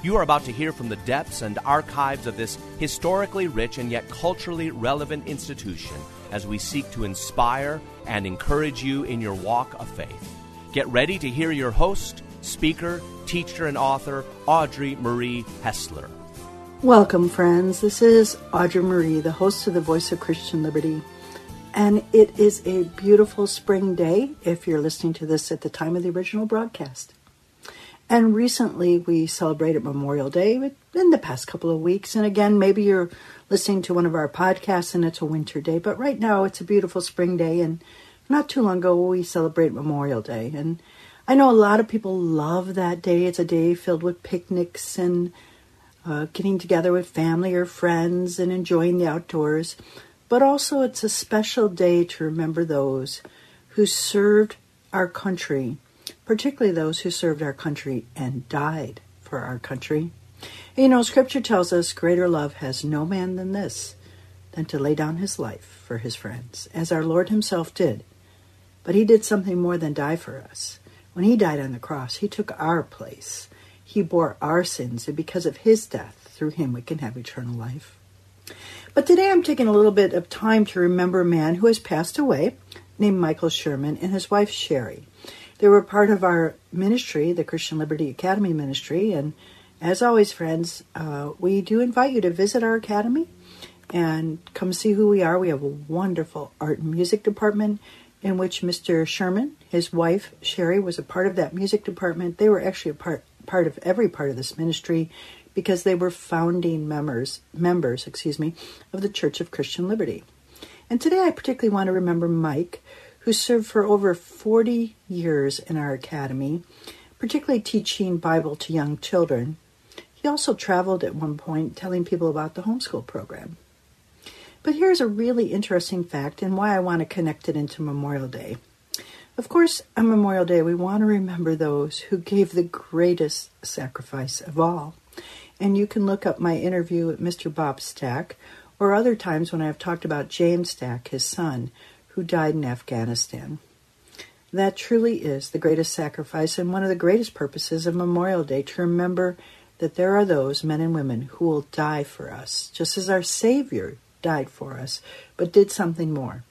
You are about to hear from the depths and archives of this historically rich and yet culturally relevant institution as we seek to inspire and encourage you in your walk of faith. Get ready to hear your host, speaker, teacher, and author, Audrey Marie Hessler. Welcome, friends. This is Audrey Marie, the host of the Voice of Christian Liberty. And it is a beautiful spring day if you're listening to this at the time of the original broadcast. And recently we celebrated Memorial Day in the past couple of weeks. And again, maybe you're listening to one of our podcasts and it's a winter day, but right now it's a beautiful spring day. And not too long ago we celebrated Memorial Day. And I know a lot of people love that day. It's a day filled with picnics and uh, getting together with family or friends and enjoying the outdoors. But also, it's a special day to remember those who served our country particularly those who served our country and died for our country. You know, Scripture tells us greater love has no man than this, than to lay down his life for his friends, as our Lord himself did. But he did something more than die for us. When he died on the cross, he took our place. He bore our sins, and because of his death, through him we can have eternal life. But today I'm taking a little bit of time to remember a man who has passed away, named Michael Sherman, and his wife Sherry. They were part of our ministry, the Christian Liberty Academy ministry. And as always, friends, uh, we do invite you to visit our academy and come see who we are. We have a wonderful art and music department in which Mr. Sherman, his wife Sherry, was a part of that music department. They were actually a part part of every part of this ministry because they were founding members members, excuse me, of the Church of Christian Liberty. And today I particularly want to remember Mike, who served for over 40 years in our academy, particularly teaching Bible to young children. He also traveled at one point telling people about the homeschool program. But here's a really interesting fact and why I want to connect it into Memorial Day. Of course, on Memorial Day, we want to remember those who gave the greatest sacrifice of all. And you can look up my interview with Mr. Bob Stack, or other times when I've talked about James Stack, his son, who died in Afghanistan. That truly is the greatest sacrifice and one of the greatest purposes of Memorial Day to remember that there are those men and women who will die for us, just as our Savior died for us, but did something more.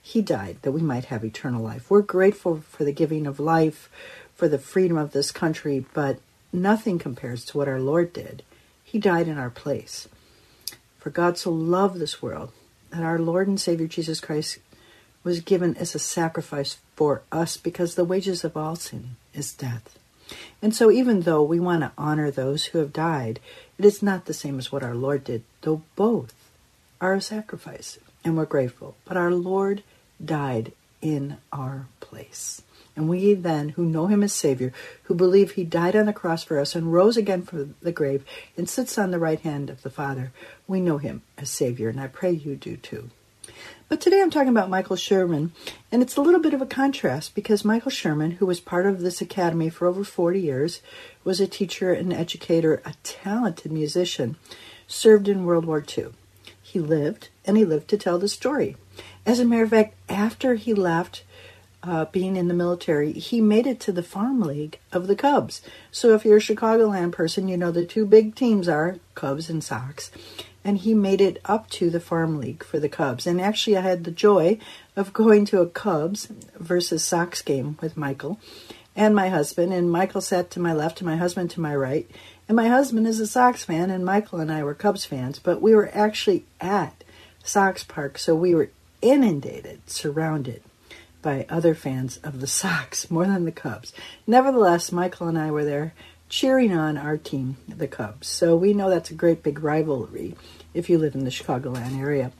He died that we might have eternal life. We're grateful for the giving of life, for the freedom of this country, but nothing compares to what our Lord did. He died in our place. For God so loved this world that our Lord and Savior Jesus Christ was given as a sacrifice for us because the wages of all sin is death. And so, even though we want to honor those who have died, it is not the same as what our Lord did, though both are a sacrifice, and we're grateful. But our Lord died in our place. And we then, who know him as Savior, who believe he died on the cross for us and rose again from the grave and sits on the right hand of the Father, we know him as Savior. And I pray you do too. But today I'm talking about Michael Sherman, and it's a little bit of a contrast because Michael Sherman, who was part of this academy for over 40 years, was a teacher, an educator, a talented musician, served in World War II. he lived, and he lived to tell the story. As a matter of fact, after he left uh, being in the military, he made it to the farm league of the Cubs. So if you're a Chicagoland person, you know the two big teams are Cubs and Sox. And he made it up to the farm league for the Cubs. And actually, I had the joy of going to a Cubs versus Sox game with Michael and my husband. And Michael sat to my left and my husband to my right. And my husband is a Sox fan, and Michael and I were Cubs fans. But we were actually at Sox Park, so we were inundated, surrounded by other fans of the Sox more than the Cubs. Nevertheless, Michael and I were there cheering on our team, the Cubs. So we know that's a great big rivalry if you live in the Chicagoland area.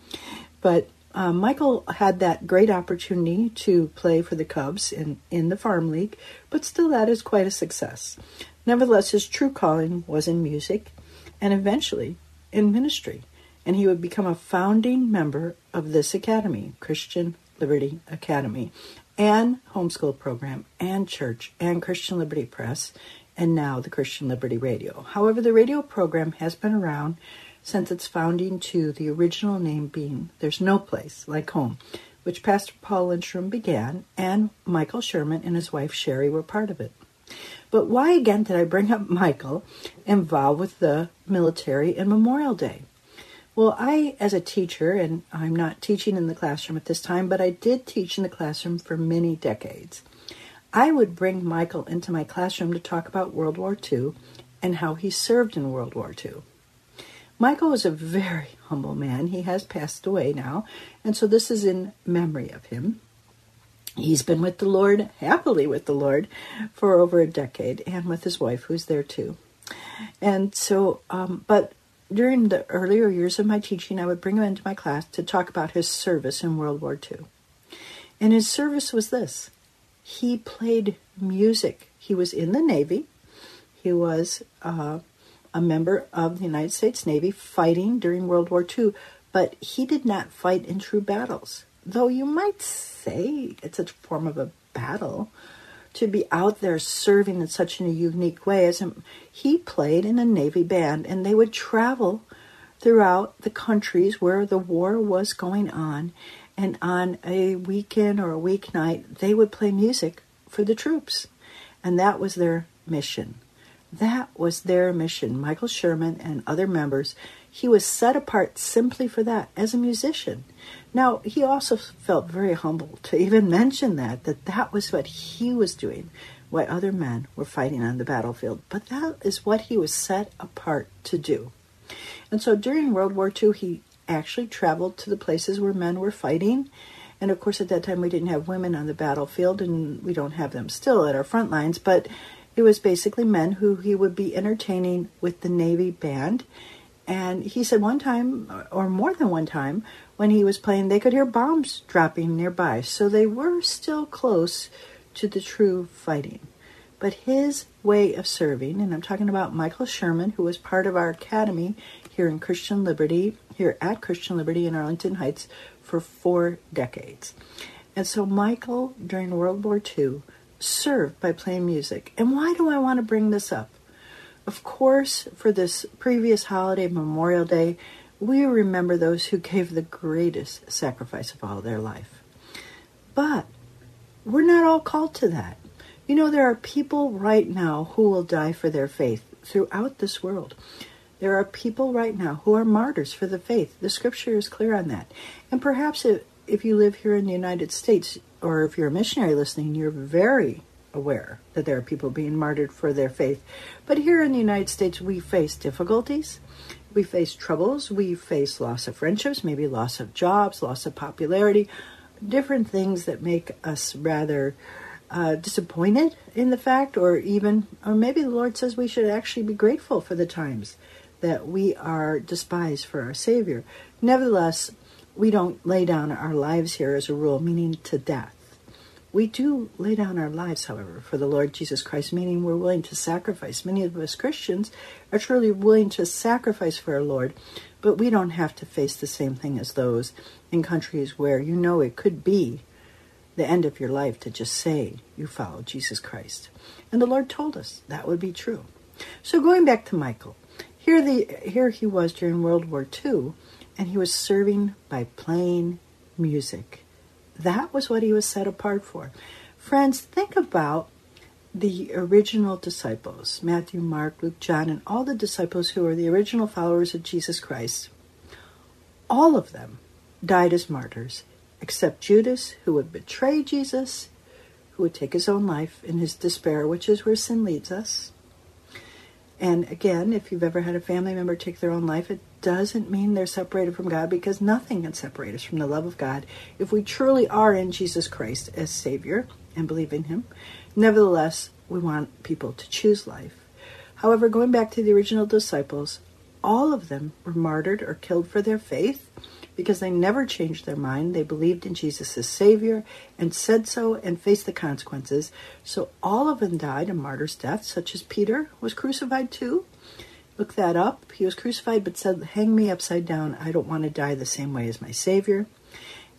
But uh, Michael had that great opportunity to play for the Cubs in, in the farm league, but still that is quite a success. Nevertheless, his true calling was in music and eventually in ministry, and he would become a founding member of this academy, Christian Liberty Academy, and homeschool program, and church, and Christian Liberty Press, and now the Christian Liberty Radio. However, the radio program has been around since its founding to the original name being There's No Place Like Home, which Pastor Paul Lindstrom began, and Michael Sherman and his wife Sherry were part of it. But why again did I bring up Michael involved with the military and Memorial Day? Well, I, as a teacher, and I'm not teaching in the classroom at this time, but I did teach in the classroom for many decades. I would bring Michael into my classroom to talk about World War II and how he served in World War II. Michael was a very humble man. He has passed away now, and so this is in memory of him. He's been with the Lord, happily with the Lord, for over a decade, and with his wife, who's there too. And so, um, but during the earlier years of my teaching, I would bring him into my class to talk about his service in World War II. And his service was this he played music. He was in the Navy, he was uh, a member of the United States Navy fighting during World War II, but he did not fight in true battles. Though you might say it's a form of a battle to be out there serving in such a unique way as he played in a navy band and they would travel throughout the countries where the war was going on and on a weekend or a weeknight they would play music for the troops and that was their mission that was their mission michael sherman and other members he was set apart simply for that as a musician now, he also felt very humble to even mention that, that that was what he was doing, what other men were fighting on the battlefield. But that is what he was set apart to do. And so during World War II, he actually traveled to the places where men were fighting. And of course, at that time, we didn't have women on the battlefield, and we don't have them still at our front lines, but it was basically men who he would be entertaining with the Navy band. And he said one time, or more than one time, when he was playing, they could hear bombs dropping nearby, so they were still close to the true fighting. But his way of serving, and I'm talking about Michael Sherman, who was part of our academy here in Christian Liberty, here at Christian Liberty in Arlington Heights for four decades. And so Michael, during World War II, served by playing music. And why do I want to bring this up? Of course, for this previous holiday, Memorial Day, we remember those who gave the greatest sacrifice of all their life. But we're not all called to that. You know, there are people right now who will die for their faith throughout this world. There are people right now who are martyrs for the faith. The scripture is clear on that. And perhaps if, if you live here in the United States, or if you're a missionary listening, you're very aware that there are people being martyred for their faith. But here in the United States, we face difficulties we face troubles, we face loss of friendships, maybe loss of jobs, loss of popularity, different things that make us rather uh, disappointed in the fact, or even, or maybe the Lord says we should actually be grateful for the times that we are despised for our Savior. Nevertheless, we don't lay down our lives here as a rule, meaning to death. We do lay down our lives, however, for the Lord Jesus Christ, meaning we're willing to sacrifice. Many of us Christians are truly willing to sacrifice for our Lord, but we don't have to face the same thing as those in countries where you know it could be the end of your life to just say you follow Jesus Christ. And the Lord told us that would be true. So going back to Michael, here the here he was during World War II, and he was serving by playing music. That was what he was set apart for. Friends, think about the original disciples Matthew, Mark, Luke, John, and all the disciples who were the original followers of Jesus Christ. All of them died as martyrs, except Judas, who would betray Jesus, who would take his own life in his despair, which is where sin leads us. And again, if you've ever had a family member take their own life, it doesn't mean they're separated from God because nothing can separate us from the love of God if we truly are in Jesus Christ as Savior and believe in Him. Nevertheless, we want people to choose life. However, going back to the original disciples, all of them were martyred or killed for their faith because they never changed their mind. They believed in Jesus as Savior and said so and faced the consequences. So all of them died a martyr's death, such as Peter was crucified too. Look that up. He was crucified but said, Hang me upside down. I don't want to die the same way as my Savior.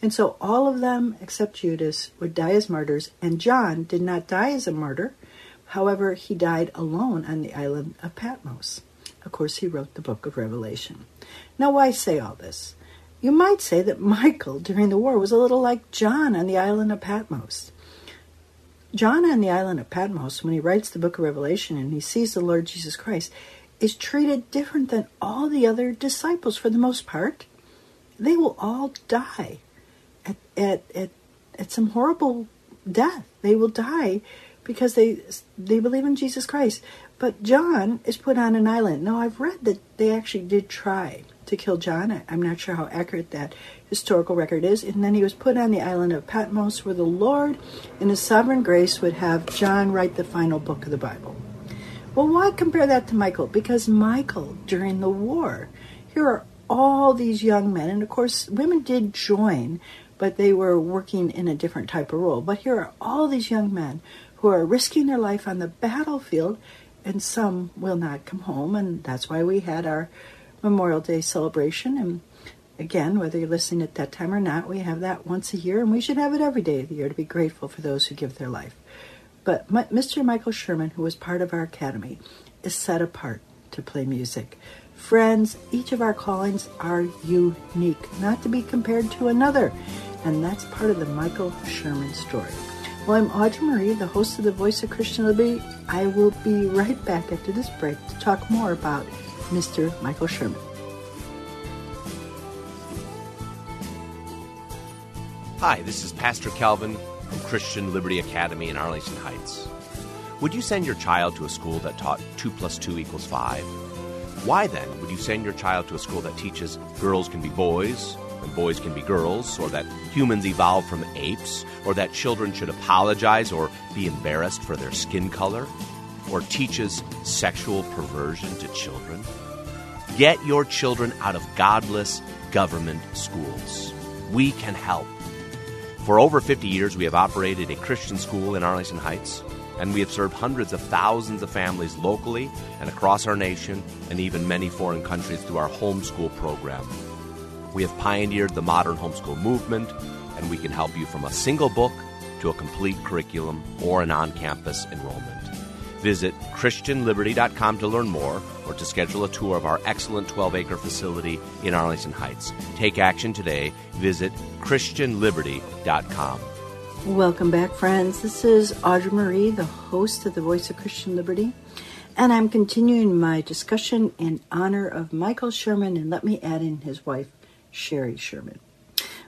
And so all of them, except Judas, would die as martyrs, and John did not die as a martyr. However, he died alone on the island of Patmos. Of course, he wrote the book of Revelation. Now, why say all this? You might say that Michael during the war was a little like John on the island of Patmos. John on the island of Patmos, when he writes the book of Revelation and he sees the Lord Jesus Christ, is treated different than all the other disciples for the most part. They will all die at, at, at, at some horrible death. They will die because they they believe in Jesus Christ. But John is put on an island. Now I've read that they actually did try to kill John. I, am not sure how accurate that historical record is. And then he was put on the island of Patmos where the Lord, in his sovereign grace, would have John write the final book of the Bible. Well, why compare that to Michael? Because Michael, during the war, here are all these young men, and of course, women did join, but they were working in a different type of role. But here are all these young men who are risking their life on the battlefield, and some will not come home, and that's why we had our Memorial Day celebration. And again, whether you're listening at that time or not, we have that once a year, and we should have it every day of the year to be grateful for those who give their life. But Mr. Michael Sherman, who was part of our academy, is set apart to play music. Friends, each of our callings are unique, not to be compared to another. And that's part of the Michael Sherman story. Well, I'm Audrey Marie, the host of the Voice of Christian Liberty. I will be right back after this break to talk more about Mr. Michael Sherman. Hi, this is Pastor Calvin from Christian Liberty Academy in Arlington Heights. Would you send your child to a school that taught 2 plus 2 equals 5? Why then would you send your child to a school that teaches girls can be boys and boys can be girls, or that humans evolved from apes, or that children should apologize or be embarrassed for their skin color? Or teaches sexual perversion to children? Get your children out of godless government schools. We can help. For over 50 years, we have operated a Christian school in Arlington Heights, and we have served hundreds of thousands of families locally and across our nation, and even many foreign countries through our homeschool program. We have pioneered the modern homeschool movement, and we can help you from a single book to a complete curriculum or an on campus enrollment. Visit ChristianLiberty.com to learn more or to schedule a tour of our excellent 12 acre facility in Arlington Heights. Take action today. Visit ChristianLiberty.com. Welcome back, friends. This is Audrey Marie, the host of the Voice of Christian Liberty, and I'm continuing my discussion in honor of Michael Sherman, and let me add in his wife, Sherry Sherman.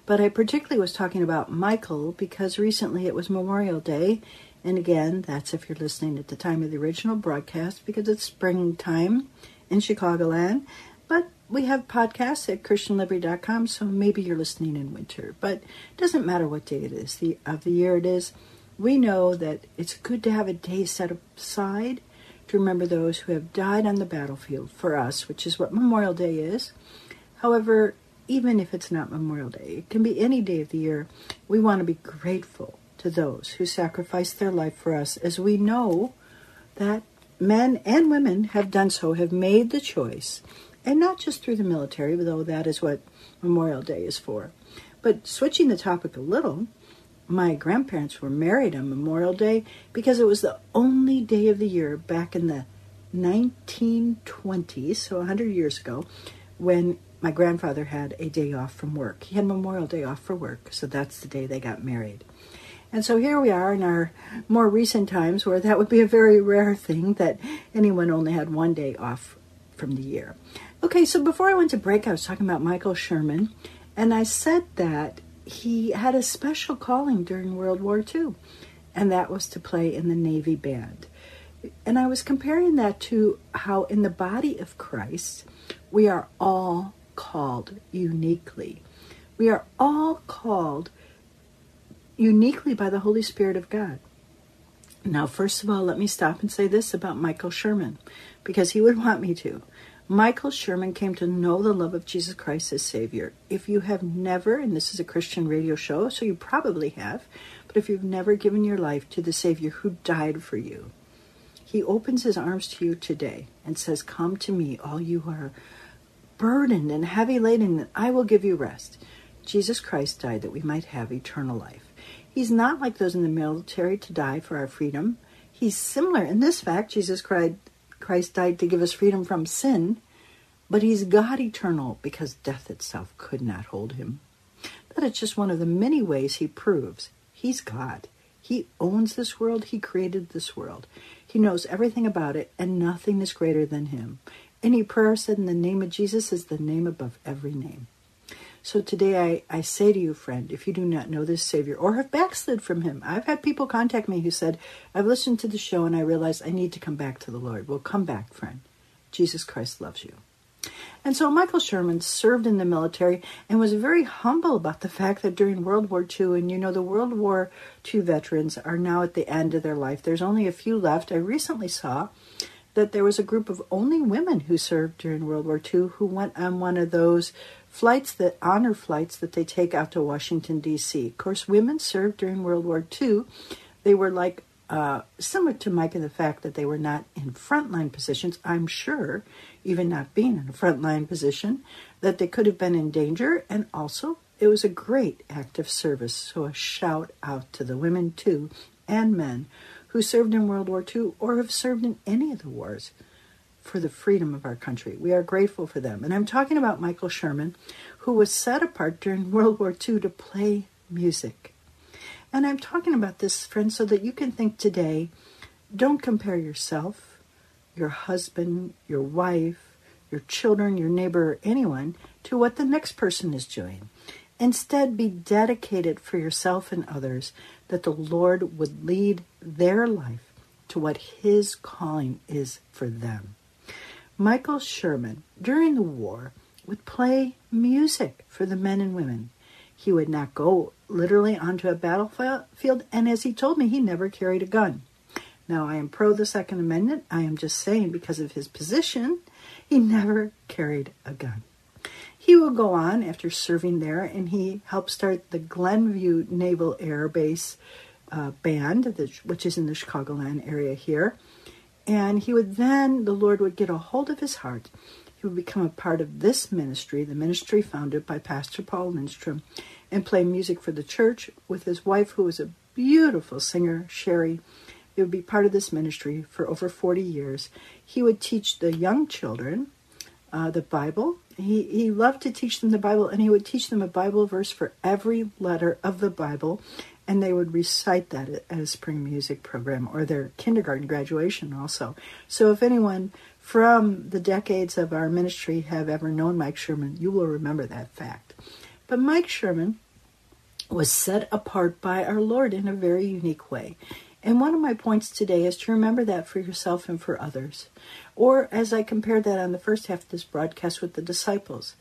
But I particularly was talking about Michael because recently it was Memorial Day, and again, that's if you're listening at the time of the original broadcast because it's springtime in Chicagoland. But we have podcasts at christianliberty.com, so maybe you're listening in winter. But it doesn't matter what day it is the, of the year it is. We know that it's good to have a day set aside to remember those who have died on the battlefield for us, which is what Memorial Day is. However, even if it's not Memorial Day, it can be any day of the year, we want to be grateful to those who sacrificed their life for us, as we know that men and women have done so, have made the choice, and not just through the military, though that is what Memorial Day is for. But switching the topic a little, my grandparents were married on Memorial Day because it was the only day of the year back in the 1920s, so 100 years ago, when my grandfather had a day off from work. He had Memorial Day off for work, so that's the day they got married. And so here we are in our more recent times where that would be a very rare thing that anyone only had one day off from the year. Okay, so before I went to break, I was talking about Michael Sherman, and I said that he had a special calling during World War II, and that was to play in the Navy band. And I was comparing that to how in the body of Christ, we are all called uniquely. We are all called uniquely by the Holy Spirit of God. Now, first of all, let me stop and say this about Michael Sherman, because he would want me to. Michael Sherman came to know the love of Jesus Christ as Savior. If you have never, and this is a Christian radio show, so you probably have, but if you've never given your life to the Savior who died for you, he opens his arms to you today and says, Come to me, all you who are burdened and heavy laden, and I will give you rest. Jesus Christ died that we might have eternal life. He's not like those in the military to die for our freedom. He's similar in this fact. Jesus Christ died to give us freedom from sin, but he's God eternal because death itself could not hold him. That is just one of the many ways he proves he's God. He owns this world, he created this world. He knows everything about it, and nothing is greater than him. Any prayer said in the name of Jesus is the name above every name. So today I, I say to you, friend, if you do not know this Savior or have backslid from Him, I've had people contact me who said, I've listened to the show and I realize I need to come back to the Lord. Well, come back, friend. Jesus Christ loves you. And so Michael Sherman served in the military and was very humble about the fact that during World War II, and you know, the World War II veterans are now at the end of their life. There's only a few left. I recently saw that there was a group of only women who served during World War II who went on one of those flights that honor flights that they take out to Washington D.C. Of course, women served during World War II. They were like uh, similar to Mike in the fact that they were not in frontline positions. I'm sure, even not being in a frontline position, that they could have been in danger. And also, it was a great act of service. So a shout out to the women too, and men who served in World War II or have served in any of the wars for the freedom of our country. We are grateful for them. And I'm talking about Michael Sherman, who was set apart during World War II to play music. And I'm talking about this, friends, so that you can think today don't compare yourself, your husband, your wife, your children, your neighbor, anyone to what the next person is doing. Instead, be dedicated for yourself and others that the Lord would lead their life to what His calling is for them. Michael Sherman, during the war, would play music for the men and women. He would not go literally onto a battlefield, and as he told me, he never carried a gun. Now, I am pro the Second Amendment. I am just saying because of his position, he never carried a gun. He will go on after serving there, and he helped start the Glenview Naval Air Base uh, Band, which is in the Chicagoland area here. And he would then, the Lord would get a hold of his heart. He would become a part of this ministry, the ministry founded by Pastor Paul Lindstrom, and play music for the church with his wife, who was a beautiful singer, Sherry. He would be part of this ministry for over 40 years. He would teach the young children uh, the Bible. He, he loved to teach them the Bible, and he would teach them a Bible verse for every letter of the Bible and they would recite that at a spring music program or their kindergarten graduation also. So if anyone from the decades of our ministry have ever known Mike Sherman, you will remember that fact. But Mike Sherman was set apart by our Lord in a very unique way. And one of my points today is to remember that for yourself and for others. Or as I compared that on the first half of this broadcast with the disciples,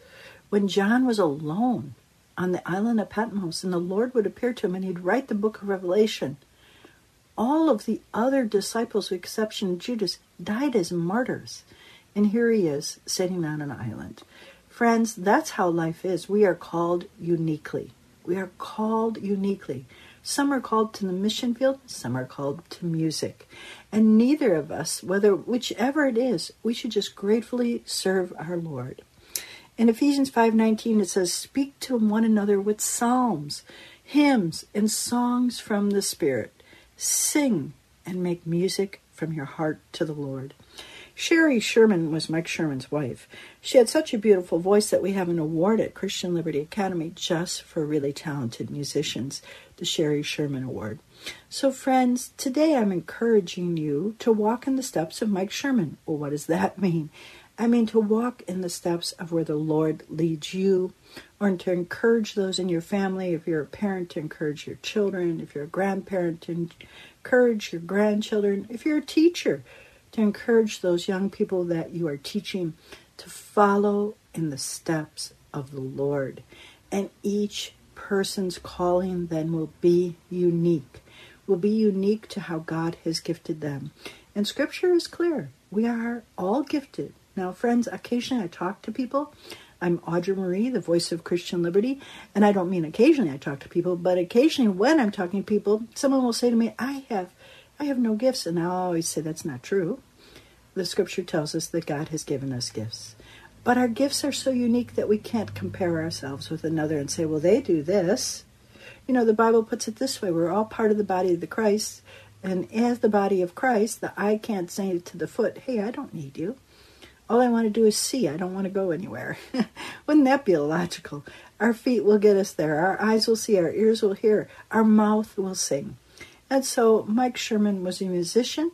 when John was alone on the island of Patmos, and the Lord would appear to him and he'd write the book of Revelation. All of the other disciples, with exception of Judas, died as martyrs. And here he is sitting on an island. Friends, that's how life is. We are called uniquely. We are called uniquely. Some are called to the mission field, some are called to music. And neither of us, whether whichever it is, we should just gratefully serve our Lord. In Ephesians 5:19 it says speak to one another with psalms, hymns and songs from the spirit. Sing and make music from your heart to the Lord. Sherry Sherman was Mike Sherman's wife. She had such a beautiful voice that we have an award at Christian Liberty Academy just for really talented musicians, the Sherry Sherman Award. So, friends, today I'm encouraging you to walk in the steps of Mike Sherman. Well, what does that mean? I mean, to walk in the steps of where the Lord leads you, or to encourage those in your family. If you're a parent, to encourage your children. If you're a grandparent, to encourage your grandchildren. If you're a teacher, to encourage those young people that you are teaching to follow in the steps of the Lord. And each person's calling then will be unique, will be unique to how God has gifted them. And scripture is clear. We are all gifted. Now, friends, occasionally I talk to people. I'm Audra Marie, the voice of Christian Liberty. And I don't mean occasionally I talk to people, but occasionally when I'm talking to people, someone will say to me, I have I have no gifts. And I always say that's not true. The scripture tells us that God has given us gifts. But our gifts are so unique that we can't compare ourselves with another and say, well, they do this. You know, the Bible puts it this way we're all part of the body of the Christ. And as the body of Christ, the eye can't say to the foot, hey, I don't need you. All I want to do is see. I don't want to go anywhere. Wouldn't that be illogical? Our feet will get us there. Our eyes will see. Our ears will hear. Our mouth will sing. And so Mike Sherman was a musician,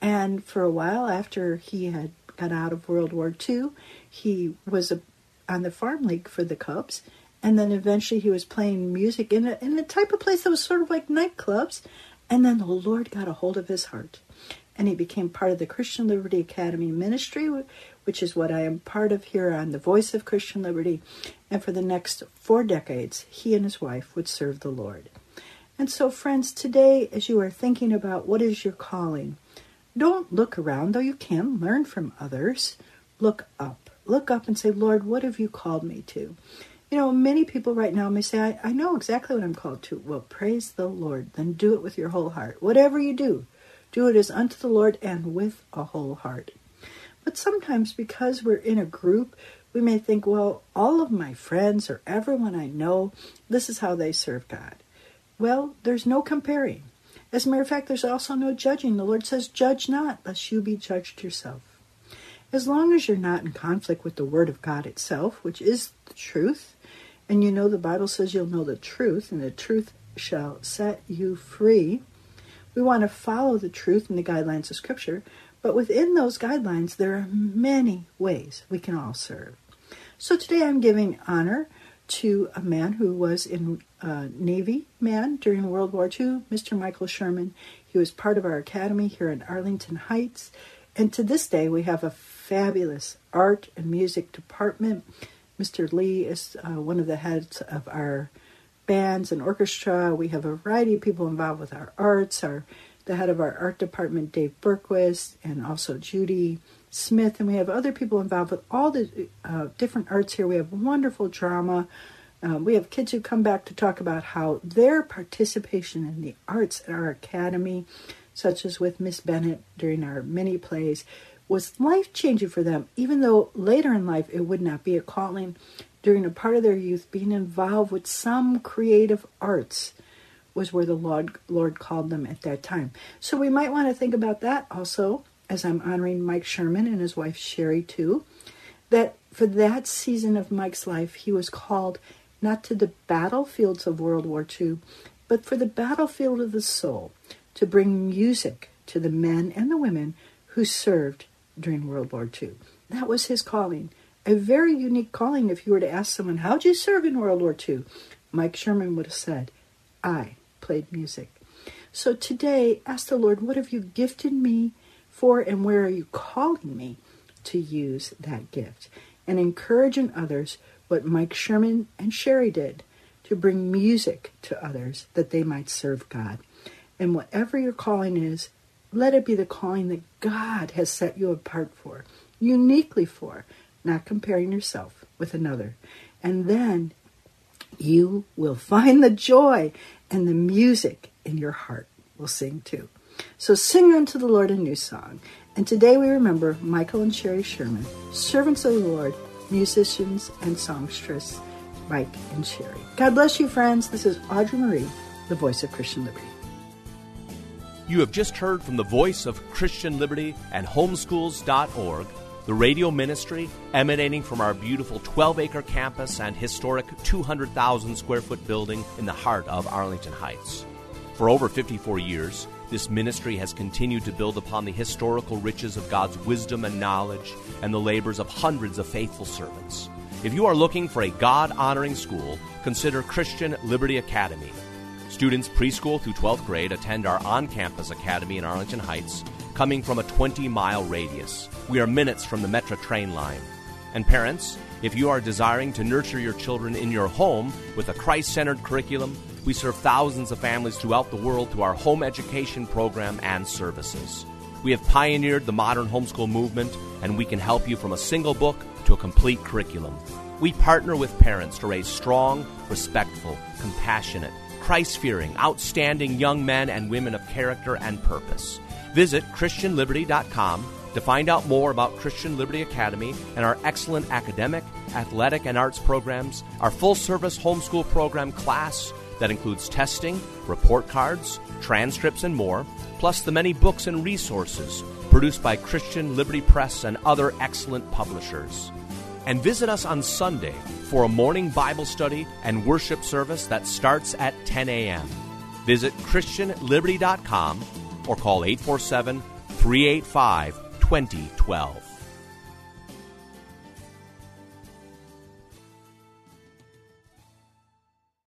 and for a while after he had got out of World War II, he was a, on the farm league for the Cubs, and then eventually he was playing music in a, in a type of place that was sort of like nightclubs, and then the Lord got a hold of his heart, and he became part of the Christian Liberty Academy ministry, which is what I am part of here on the Voice of Christian Liberty, and for the next four decades, he and his wife would serve the Lord. And so, friends, today, as you are thinking about what is your calling, don't look around, though you can learn from others. Look up. Look up and say, Lord, what have you called me to? You know, many people right now may say, I, I know exactly what I'm called to. Well, praise the Lord. Then do it with your whole heart. Whatever you do, do it as unto the Lord and with a whole heart. But sometimes, because we're in a group, we may think, well, all of my friends or everyone I know, this is how they serve God. Well, there's no comparing. As a matter of fact, there's also no judging. The Lord says, Judge not, lest you be judged yourself. As long as you're not in conflict with the Word of God itself, which is the truth, and you know the Bible says you'll know the truth, and the truth shall set you free. We want to follow the truth and the guidelines of Scripture, but within those guidelines, there are many ways we can all serve. So today I'm giving honor to a man who was in uh, Navy man during World War II, Mr. Michael Sherman. He was part of our academy here in Arlington Heights. And to this day, we have a fabulous art and music department. Mr. Lee is uh, one of the heads of our bands and orchestra. We have a variety of people involved with our arts. Our the head of our art department, Dave Berquist, and also Judy Smith, and we have other people involved with all the uh, different arts here. We have wonderful drama. Uh, we have kids who come back to talk about how their participation in the arts at our academy, such as with Miss Bennett during our mini plays, was life changing for them, even though later in life it would not be a calling. During a part of their youth, being involved with some creative arts was where the Lord, Lord called them at that time. So we might want to think about that also as I'm honoring Mike Sherman and his wife Sherry too, that for that season of Mike's life, he was called not to the battlefields of World War II, but for the battlefield of the soul, to bring music to the men and the women who served during World War II. That was his calling. A very unique calling if you were to ask someone, How'd you serve in World War II? Mike Sherman would have said, I played music. So today, ask the Lord, What have you gifted me for and where are you calling me to use that gift? And encourage in others what Mike Sherman and Sherry did to bring music to others that they might serve God. And whatever your calling is, let it be the calling that God has set you apart for, uniquely for, not comparing yourself with another. And then you will find the joy and the music in your heart will sing too. So sing unto the Lord a new song. And today we remember Michael and Sherry Sherman, servants of the Lord, musicians and songstress, Mike and Sherry. God bless you, friends. This is Audrey Marie, the voice of Christian Liberty. You have just heard from the voice of Christian Liberty and homeschools.org, the radio ministry emanating from our beautiful 12 acre campus and historic 200,000 square foot building in the heart of Arlington Heights. For over 54 years, this ministry has continued to build upon the historical riches of God's wisdom and knowledge and the labors of hundreds of faithful servants. If you are looking for a God honoring school, consider Christian Liberty Academy. Students preschool through 12th grade attend our on campus academy in Arlington Heights, coming from a 20 mile radius. We are minutes from the Metra train line. And parents, if you are desiring to nurture your children in your home with a Christ centered curriculum, we serve thousands of families throughout the world through our home education program and services. We have pioneered the modern homeschool movement, and we can help you from a single book to a complete curriculum. We partner with parents to raise strong, respectful, compassionate, Christ fearing, outstanding young men and women of character and purpose. Visit ChristianLiberty.com to find out more about Christian Liberty Academy and our excellent academic, athletic, and arts programs, our full service homeschool program class that includes testing, report cards, transcripts, and more, plus the many books and resources produced by Christian Liberty Press and other excellent publishers. And visit us on Sunday for a morning Bible study and worship service that starts at 10 a.m. Visit ChristianLiberty.com or call 847 385 2012.